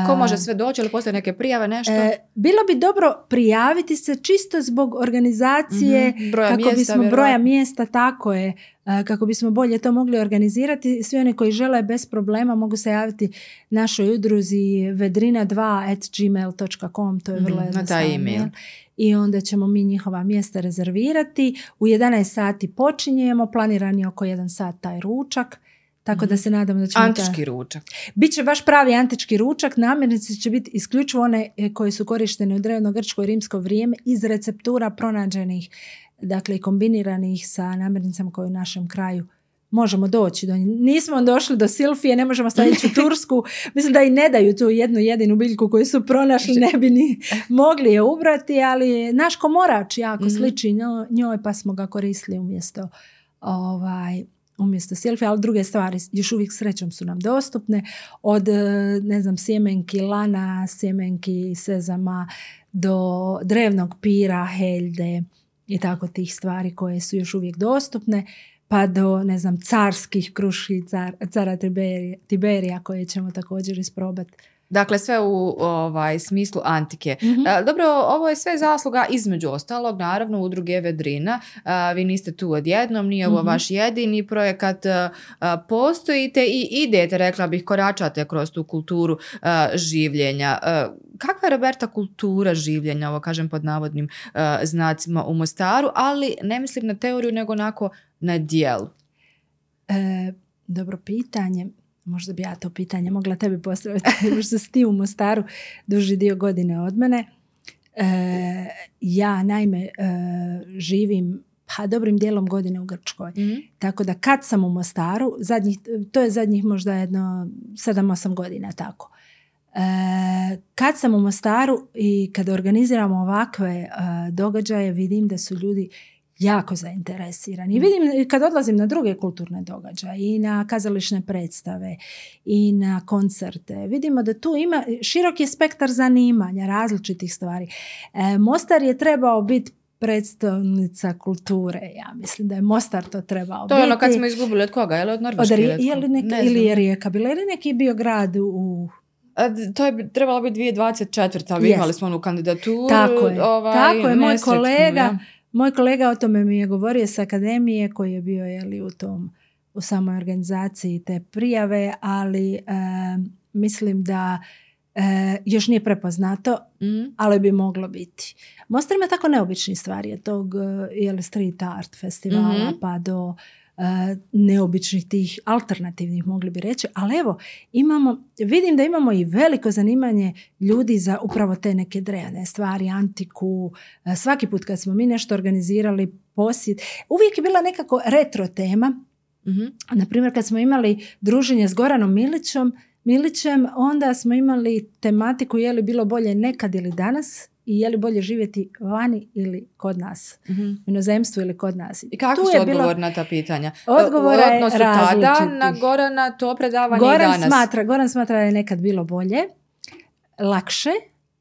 Speaker 1: Ko može sve doći ili postoje neke prijave, nešto? E,
Speaker 2: bilo bi dobro prijaviti se čisto zbog organizacije, mm broja kako mjesta, bismo broja mjesta, tako je, e, kako bismo bolje to mogli organizirati. Svi oni koji žele bez problema mogu se javiti našoj udruzi vedrina2 at gmail.com, to je vrlo mm, jednostavno. I onda ćemo mi njihova mjesta rezervirati. U 11 sati počinjemo, planirani oko 1 sat taj ručak. Tako da mhm. se nadam da će
Speaker 1: Antički ručak.
Speaker 2: Biće baš pravi antički ručak. Namirnice će biti isključivo one e, koje su korištene u drevno grčko i rimsko vrijeme iz receptura pronađenih, dakle i kombiniranih sa namirnicama koje u našem kraju možemo doći do Nismo došli do Silfije, ne možemo staviti u Tursku. Mislim da i ne daju tu jednu jedinu biljku koju su pronašli, ne bi ni mogli je ubrati, ali naš komorač jako mm sliči njoj pa smo ga koristili umjesto ovaj, umjesto selfie, ali druge stvari još uvijek srećom su nam dostupne. Od, e, ne znam, sjemenki lana, sjemenki sezama do drevnog pira, heljde i tako tih stvari koje su još uvijek dostupne pa do, ne znam, carskih kruški cara Tiberija, Tiberija koje ćemo također isprobati
Speaker 1: Dakle, sve u ovaj, smislu antike. mm Dobro, ovo je sve zasluga između ostalog, naravno, udruge Vedrina. E, vi niste tu odjednom, nije ovo mm vaš jedini projekat. E, postojite i idete, rekla bih, koračate kroz tu kulturu življenja. Kakva je, Roberta, kultura življenja, ovo kažem pod navodnim znacima u Mostaru, ali ne mislim na teoriju, nego onako na dijelu?
Speaker 2: dobro pitanje možda bi ja to pitanje mogla tebi postaviti, možda si ti u Mostaru duži dio godine od mene. E, ja naime e, živim pa dobrim dijelom godine u Grčkoj. Mhm. Tako da kad sam u Mostaru, zadnjih, to je zadnjih možda jedno 7-8 godina tako. E, kad sam u Mostaru i kad organiziramo ovakve e, događaje, vidim da su ljudi jako zainteresirani. I vidim kad odlazim na druge kulturne događaje i na kazališne predstave i na koncerte, vidimo da tu ima široki spektar zanimanja, različitih stvari. E, Mostar je trebao biti predstavnica kulture, ja mislim da je Mostar to trebao
Speaker 1: To je ono kad smo izgubili od koga, je li od Norveške?
Speaker 2: Od, je li neki,
Speaker 1: Ne
Speaker 2: ili je Rijeka bila, ili neki bio grad u...
Speaker 1: To je trebalo biti 2024. a vi
Speaker 2: Jest.
Speaker 1: imali smo onu kandidaturu.
Speaker 2: Tako je.
Speaker 1: Ovaj,
Speaker 2: Tako je, moj kolega,
Speaker 1: ja.
Speaker 2: Moj kolega o tome mi je govorio s akademije koji je bio jeli, u tom u samoj organizaciji te prijave, ali e, mislim da e, još nije prepoznato,
Speaker 1: Mhm.
Speaker 2: ali bi moglo biti. Mostar ima tako neobičnih stvari, od tog e, jeli, street art festivala
Speaker 1: Mhm.
Speaker 2: pa do neobičnih tih alternativnih mogli bi reći, ali evo imamo, vidim da imamo i veliko zanimanje ljudi za upravo te neke drevne stvari, antiku, e, svaki put kad smo mi nešto organizirali posjet, uvijek je bila nekako retro tema,
Speaker 1: Mhm.
Speaker 2: na primjer kad smo imali druženje s Goranom Milićom, Milićem, onda smo imali tematiku je li bilo bolje nekad ili danas i je li bolje živjeti vani ili kod nas,
Speaker 1: Mhm.
Speaker 2: u inozemstvu ili kod nas.
Speaker 1: I kako
Speaker 2: Tu
Speaker 1: su
Speaker 2: je bilo-
Speaker 1: odgovor na ta pitanja?
Speaker 2: Odgovora je
Speaker 1: odnosu tada na Gorana to predavanje i
Speaker 2: Goran
Speaker 1: danas.
Speaker 2: smatra, Goran smatra da je nekad bilo bolje, lakše,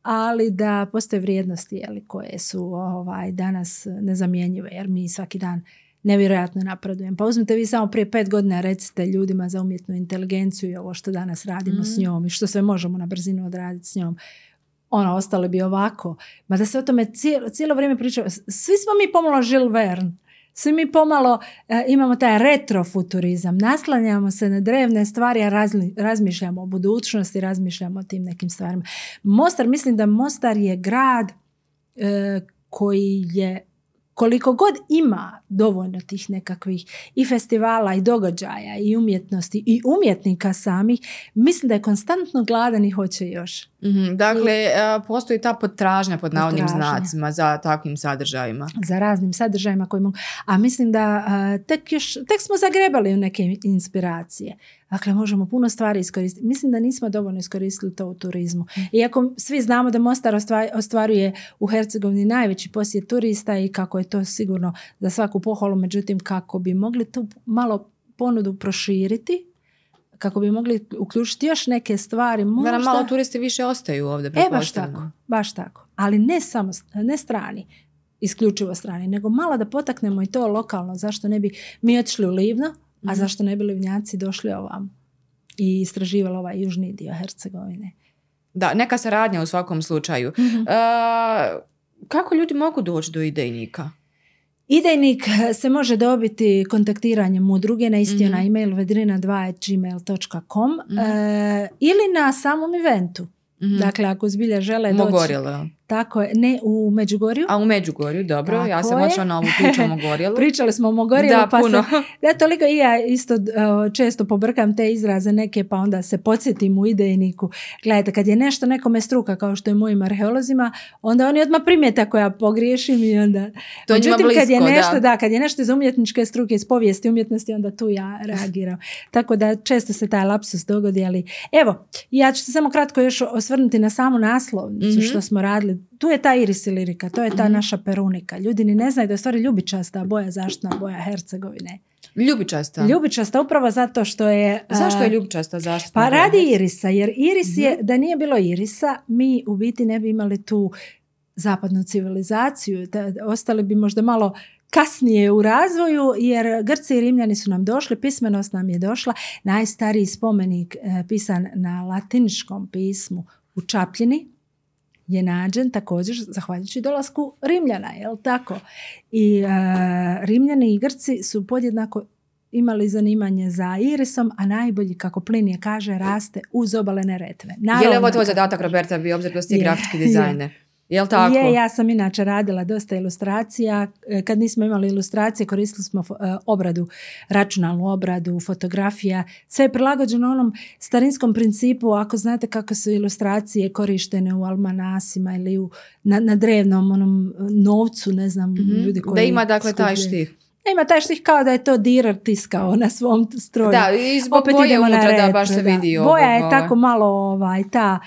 Speaker 2: ali da postoje vrijednosti jeli, koje su ovaj, danas nezamjenjive, jer mi svaki dan nevjerojatno napredujemo. Pa uzmite vi samo prije pet godina recite ljudima za umjetnu inteligenciju i ovo što danas radimo s
Speaker 1: Mhm.
Speaker 2: njom i što sve možemo na brzinu odraditi s njom. Ono, ostale bi ovako. Ma da se o tome cijelo, cijelo vrijeme priča. Svi smo mi pomalo Jules Verne. Svi mi pomalo e, imamo taj retrofuturizam. Naslanjamo se na drevne stvari, a razli- razmišljamo o budućnosti, razmišljamo o tim nekim stvarima. Mostar, mislim da Mostar je grad e, koji je koliko god ima dovoljno tih nekakvih i festivala i događaja i umjetnosti i umjetnika samih, mislim da je konstantno gladan i hoće još.
Speaker 1: Mhm, Dakle, a, postoji ta potražnja pod navodnim
Speaker 2: Potražnja.
Speaker 1: znacima za takvim sadržajima.
Speaker 2: za raznim sadržajima koji mogu... A mislim da tek, još, tek smo zagrebali u neke inspiracije. Dakle, možemo puno stvari iskoristiti. Mislim da nismo dovoljno iskoristili to u turizmu. Iako svi znamo da Mostar ostva- ostvaruje u Hercegovini najveći posjet turista i kako je to sigurno za svaku pohvalu, međutim kako bi mogli tu malo ponudu proširiti, kako bi mogli uključiti još neke stvari.
Speaker 1: Da
Speaker 2: Možda...
Speaker 1: nam malo turisti više ostaju ovdje,
Speaker 2: E, baš tako, baš tako. Ali ne samo, ne strani, isključivo strani, nego malo da potaknemo i to lokalno. Zašto ne bi mi otišli u Livno, a
Speaker 1: Mhm.
Speaker 2: zašto ne bi Livnjaci došli ovam i istraživali ovaj južni dio Hercegovine.
Speaker 1: Da, neka saradnja u svakom slučaju.
Speaker 2: Mhm.
Speaker 1: A, kako ljudi mogu doći do idejnika?
Speaker 2: Idejnik se može dobiti kontaktiranjem udruge na isti
Speaker 1: Mhm.
Speaker 2: onaj email vedrina2.gmail.com
Speaker 1: Mhm.
Speaker 2: e, ili na samom eventu.
Speaker 1: Mhm.
Speaker 2: Dakle, ako zbilja žele doći...
Speaker 1: Mogorjelo.
Speaker 2: Tako je, ne u Međugorju.
Speaker 1: A u Međugorju, dobro, ja
Speaker 2: Tako
Speaker 1: sam
Speaker 2: je.
Speaker 1: odšla na ovu priču o Mogorjelu.
Speaker 2: Pričali smo o Mogorjelu,
Speaker 1: Da,
Speaker 2: pa
Speaker 1: puno.
Speaker 2: se Ja toliko i ja isto uh, često pobrkam te izraze neke pa onda se podsjetim u idejniku. Gledajte, kad je nešto nekome struka kao što je mojim arheolozima, onda oni odmah primijete ako ja pogriješim i onda...
Speaker 1: To
Speaker 2: Međutim, kad je
Speaker 1: blisko,
Speaker 2: nešto,
Speaker 1: da.
Speaker 2: da. kad je nešto iz umjetničke struke, iz povijesti umjetnosti, onda tu ja reagiram. Tako da često se taj lapsus dogodi, ali evo, ja ću se samo kratko još osvrnuti na samu naslovnicu
Speaker 1: Mhm.
Speaker 2: što smo radili. Tu je ta iris i lirika, to je ta
Speaker 1: Mhm.
Speaker 2: naša perunika. Ljudi ni ne znaju da je stvari ljubičasta boja zaštitna boja Hercegovine.
Speaker 1: Ljubičasta.
Speaker 2: Ljubičasta upravo zato što je...
Speaker 1: Zašto je ljubičasta zaštitna?
Speaker 2: Pa
Speaker 1: boja?
Speaker 2: radi irisa, jer iris je,
Speaker 1: Mhm.
Speaker 2: da nije bilo irisa, mi u biti ne bi imali tu zapadnu civilizaciju, da, ostali bi možda malo kasnije u razvoju, jer Grci i Rimljani su nam došli, pismenost nam je došla, najstariji spomenik e, pisan na latiničkom pismu u Čapljini, je nađen također zahvaljujući dolasku Rimljana, jel tako? I e, Rimljani i Grci su podjednako imali zanimanje za irisom, a najbolji, kako Plinije kaže, raste uz obale Neretve.
Speaker 1: Je li
Speaker 2: Naravno,
Speaker 1: ovo tvoj zadatak. Roberta, bi obzir da grafički
Speaker 2: je.
Speaker 1: dizajner? Jel tako?
Speaker 2: Je, ja sam inače radila dosta ilustracija. E, Kad nismo imali ilustracije, koristili smo e, obradu, računalnu obradu, fotografija. Sve je prilagođeno onom starinskom principu, ako znate kako su ilustracije korištene u almanasima ili u, na, na drevnom onom novcu, ne znam,
Speaker 1: Mhm.
Speaker 2: ljudi koji
Speaker 1: Da ima dakle taj
Speaker 2: skupljaju.
Speaker 1: štih.
Speaker 2: Ima taj štih kao da je to dirar tiskao na svom stroju.
Speaker 1: Da, i zbog
Speaker 2: Opet
Speaker 1: boje unutra da baš se vidi
Speaker 2: Boja je
Speaker 1: ovog,
Speaker 2: tako malo ovaj, ta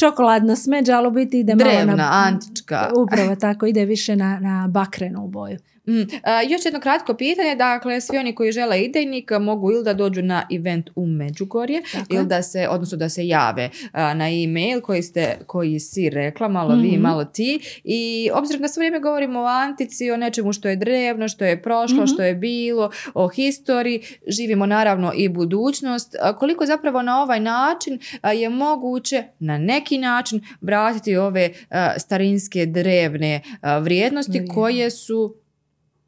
Speaker 2: čokoladno smeđa, ali u biti ide malo
Speaker 1: Drevna,
Speaker 2: na...
Speaker 1: antička.
Speaker 2: Upravo tako, ide više na, na bakrenu boju.
Speaker 1: Mm, a, još jedno kratko pitanje, dakle svi oni koji žele idejnik mogu ili da dođu na event u Međugorje
Speaker 2: Tako je.
Speaker 1: ili da se, odnosno da se jave a, na e-mail koji ste, koji si rekla, malo vi,
Speaker 2: Mhm.
Speaker 1: malo ti i obzirom da sve vrijeme govorimo o antici, o nečemu što je drevno, što je prošlo,
Speaker 2: Mhm.
Speaker 1: što je bilo, o historiji, živimo naravno i budućnost, a, koliko zapravo na ovaj način je moguće na neki način vratiti ove starinske drevne vrijednosti koje su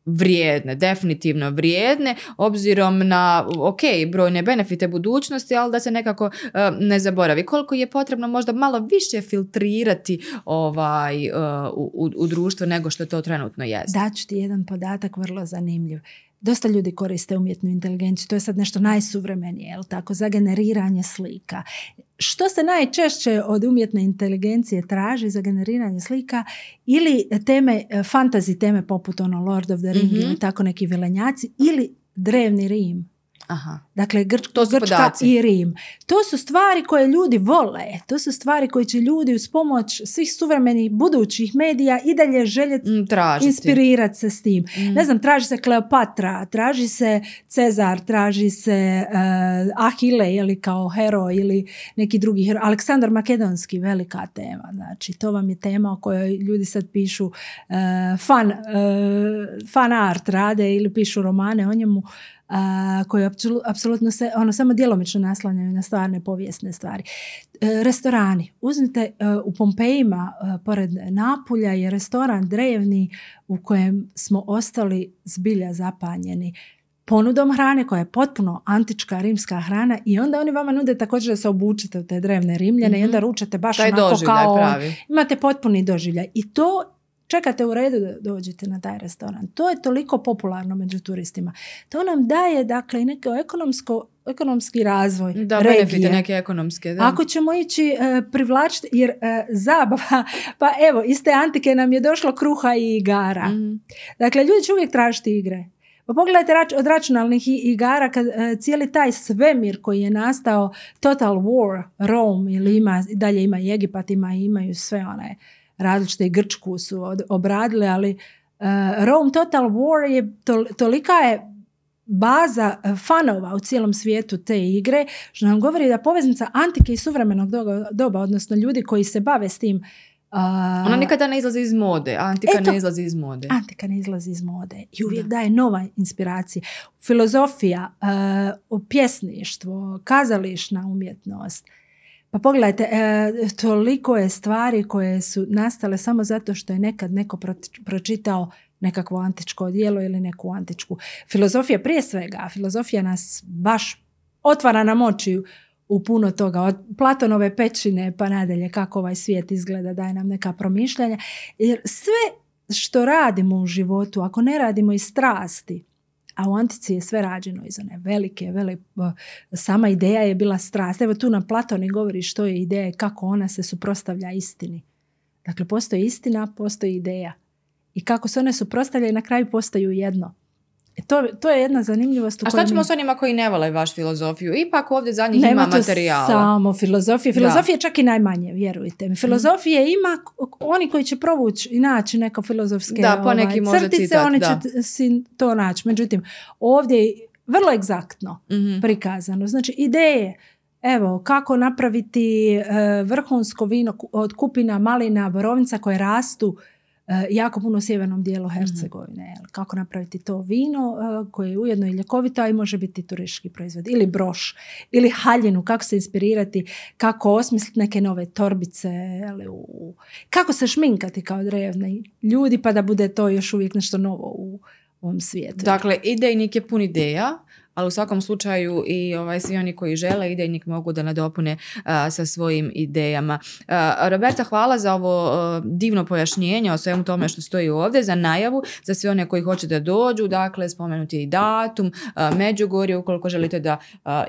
Speaker 1: vrijedne, definitivno vrijedne, obzirom na, ok, brojne benefite budućnosti, ali da se nekako e, ne zaboravi. Koliko je potrebno možda malo više filtrirati ovaj, e, u, u, društvo nego što to trenutno jeste.
Speaker 2: Daću ti jedan podatak vrlo zanimljiv. Dosta ljudi koriste umjetnu inteligenciju, to je sad nešto najsuvremenije, jel tako, za generiranje slika. Što se najčešće od umjetne inteligencije traži za generiranje slika ili teme, e, fantasy teme poput ono Lord of the Ring
Speaker 1: Mhm.
Speaker 2: ili tako neki vilenjaci ili drevni Rim.
Speaker 1: Aha.
Speaker 2: Dakle, Grč,
Speaker 1: To
Speaker 2: Grčka
Speaker 1: podaci.
Speaker 2: i Rim. To su stvari koje ljudi vole. To su stvari koje će ljudi uz pomoć svih suvremenih budućih medija i dalje željeti
Speaker 1: Mm,
Speaker 2: inspirirati se s tim.
Speaker 1: Mm.
Speaker 2: Ne znam, traži se Kleopatra, traži se Cezar, traži se uh, Ahile ili kao heroj ili neki drugi heroj. Aleksandar Makedonski, velika tema. Znači, to vam je tema o kojoj ljudi sad pišu uh, fan, uh, fan art rade ili pišu romane o njemu a, koji apsolu- apsolutno se ono samo djelomično naslanjaju na stvarne povijesne stvari. E, restorani. Uzmite e, u Pompejima e, pored Napulja je restoran drevni u kojem smo ostali zbilja zapanjeni ponudom hrane koja je potpuno antička rimska hrana i onda oni vama nude također da se obučete u te drevne rimljane i
Speaker 1: Mhm.
Speaker 2: onda ručate baš
Speaker 1: Taj
Speaker 2: onako kao
Speaker 1: pravi.
Speaker 2: Imate potpuni doživljaj i to čekate u redu da dođete na taj restoran. To je toliko popularno među turistima. To nam daje dakle i neko ekonomsko, ekonomski razvoj
Speaker 1: Da,
Speaker 2: regije.
Speaker 1: neke ekonomske. Da.
Speaker 2: Ako ćemo ići e, privlačiti, jer e, zabava, pa evo, iz te antike nam je došlo kruha i igara.
Speaker 1: Mhm.
Speaker 2: Dakle, ljudi će uvijek tražiti igre. Pa pogledajte rač- od računalnih igara kad e, cijeli taj svemir koji je nastao Total War, Rome ili ima, dalje ima i Egipat, ima imaju sve one različite i Grčku su obradile, ali e, Rome Total War je tol- tolika je baza e, fanova u cijelom svijetu te igre, što nam govori da poveznica antike i suvremenog doba, doba odnosno ljudi koji se bave s tim a,
Speaker 1: Ona nikada ne izlazi iz mode. Antika
Speaker 2: Eto.
Speaker 1: ne izlazi iz mode.
Speaker 2: Antika ne izlazi iz mode i uvijek
Speaker 1: Da.
Speaker 2: daje nova inspiracija. Filozofija, uh, pjesništvo, kazališna umjetnost. Pa pogledajte, e, toliko je stvari koje su nastale samo zato što je nekad neko pročitao nekakvo antičko djelo ili neku antičku. Filozofija prije svega, filozofija nas baš otvara nam oči u puno toga. Od Platonove pećine pa nadalje kako ovaj svijet izgleda, daje nam neka promišljanja. Jer sve što radimo u životu, ako ne radimo iz strasti, a u antici je sve rađeno iz one velike, vele, sama ideja je bila strast. Evo tu nam Platon i govori što je ideja i kako ona se suprotstavlja istini. Dakle, postoji istina, postoji ideja. I kako se one suprotstavljaju, na kraju postaju jedno. E to, to je jedna zanimljivost u
Speaker 1: A šta ćemo
Speaker 2: mi-
Speaker 1: s onima koji ne vole vaš filozofiju? Ipak ovdje za njih
Speaker 2: nema
Speaker 1: ima
Speaker 2: to
Speaker 1: materijala.
Speaker 2: samo filozofije.
Speaker 1: Da.
Speaker 2: Filozofije čak i najmanje, vjerujte mi. Filozofije ima k- oni koji će provući i naći neko filozofske
Speaker 1: Da, poneki može
Speaker 2: crtice,
Speaker 1: citat,
Speaker 2: oni
Speaker 1: da.
Speaker 2: će si to naći. Međutim, ovdje je vrlo egzaktno
Speaker 1: Mhm.
Speaker 2: prikazano. Znači, ideje, evo, kako napraviti e, vrhunsko vino od kupina, malina, borovnica koje rastu jako puno u sjevernom dijelu
Speaker 1: Mhm.
Speaker 2: Hercegovine. Kako napraviti to vino e, koje je ujedno i ljekovito, a i može biti turistički proizvod. Ili broš, ili haljinu, kako se inspirirati, kako osmisliti neke nove torbice, u- kako se šminkati kao drevni ljudi, pa da bude to još uvijek nešto novo u ovom svijetu.
Speaker 1: Dakle, idejnik je pun ideja, ali u svakom slučaju i ovaj, svi oni koji žele idejnik mogu da nadopune a, sa svojim idejama. A, Roberta, hvala za ovo a, divno pojašnjenje o svemu tome što stoji ovdje, za najavu, za sve one koji hoće da dođu, dakle, spomenuti je i datum, Međugorje, ukoliko želite da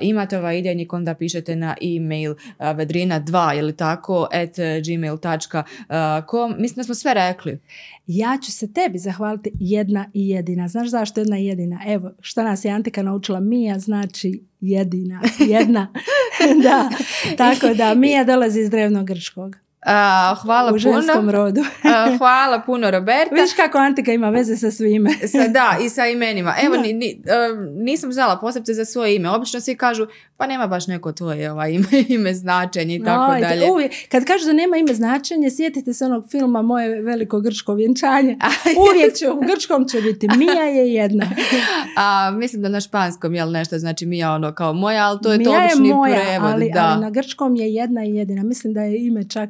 Speaker 1: imate ovaj idejnik, onda pišete na e-mail a, vedrina2 ili tako, at gmail.com. Mislim da smo sve rekli.
Speaker 2: Ja ću se tebi zahvaliti jedna i jedina. Znaš zašto jedna i jedina? Evo, šta nas je Antika naučila Mija znači jedina, jedna. da, tako da Mija dolazi iz drevnog grčkog.
Speaker 1: A, hvala
Speaker 2: u
Speaker 1: puno.
Speaker 2: rodu.
Speaker 1: A, hvala puno Roberta.
Speaker 2: Vidiš kako Antika ima veze sa svime.
Speaker 1: Sa, da, i sa imenima. Evo, ni, ni- e, nisam znala posebce za svoje ime. Obično svi kažu, pa nema baš neko tvoje ovaj, ime, ime značenje i tako
Speaker 2: Ajde,
Speaker 1: dalje.
Speaker 2: Uvijek, kad kažu da nema ime značenje, sjetite se onog filma Moje veliko grčko vjenčanje. Uvijek će, u grčkom će biti Mija je jedna.
Speaker 1: A, mislim da na španskom, jel nešto znači Mija ono kao moja, ali to je to
Speaker 2: Mija
Speaker 1: obični
Speaker 2: je moja,
Speaker 1: prevod.
Speaker 2: ali,
Speaker 1: da.
Speaker 2: ali na grčkom je jedna i jedina. Mislim da je ime čak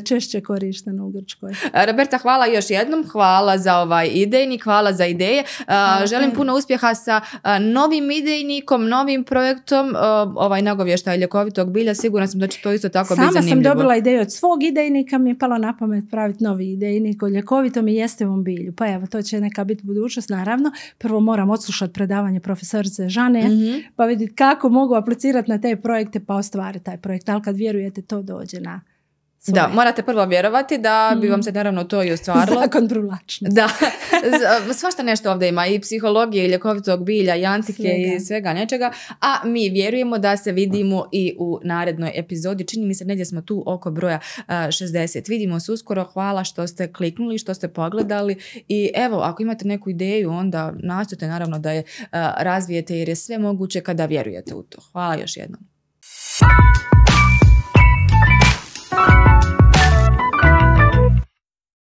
Speaker 2: češće korišteno u Grčkoj.
Speaker 1: Roberta, hvala još jednom, hvala za ovaj idejnik, hvala za ideje. A,
Speaker 2: Hvala
Speaker 1: želim puno uspjeha sa novim idejnikom, novim projektom, ovaj nagovještaj ljekovitog bilja, sigurna sam da će to isto tako biti
Speaker 2: Sama sam
Speaker 1: zanimljivo.
Speaker 2: dobila ideju od svog idejnika, mi je palo na pamet praviti novi idejnik o ljekovitom i jestevom bilju. Pa evo, to će neka biti budućnost, naravno. Prvo moram odslušati predavanje profesorice Žane,
Speaker 1: Mhm.
Speaker 2: pa vidjeti kako mogu aplicirati na te projekte pa ostvariti taj projekt. Ali kad vjerujete, to dođe na svoje.
Speaker 1: Da, morate prvo vjerovati da bi vam se naravno to i ostvarilo.
Speaker 2: Zakon privlačnosti.
Speaker 1: Da, svašta nešto ovdje ima i psihologije i ljekovitog bilja i antike
Speaker 2: Svega.
Speaker 1: i svega nečega, a mi vjerujemo da se vidimo i u narednoj epizodi. Čini mi se negdje smo tu oko broja a, 60. Vidimo se uskoro, hvala što ste kliknuli, što ste pogledali i evo, ako imate neku ideju, onda nastojte naravno da je a, razvijete jer je sve moguće kada vjerujete u to. Hvala još jednom.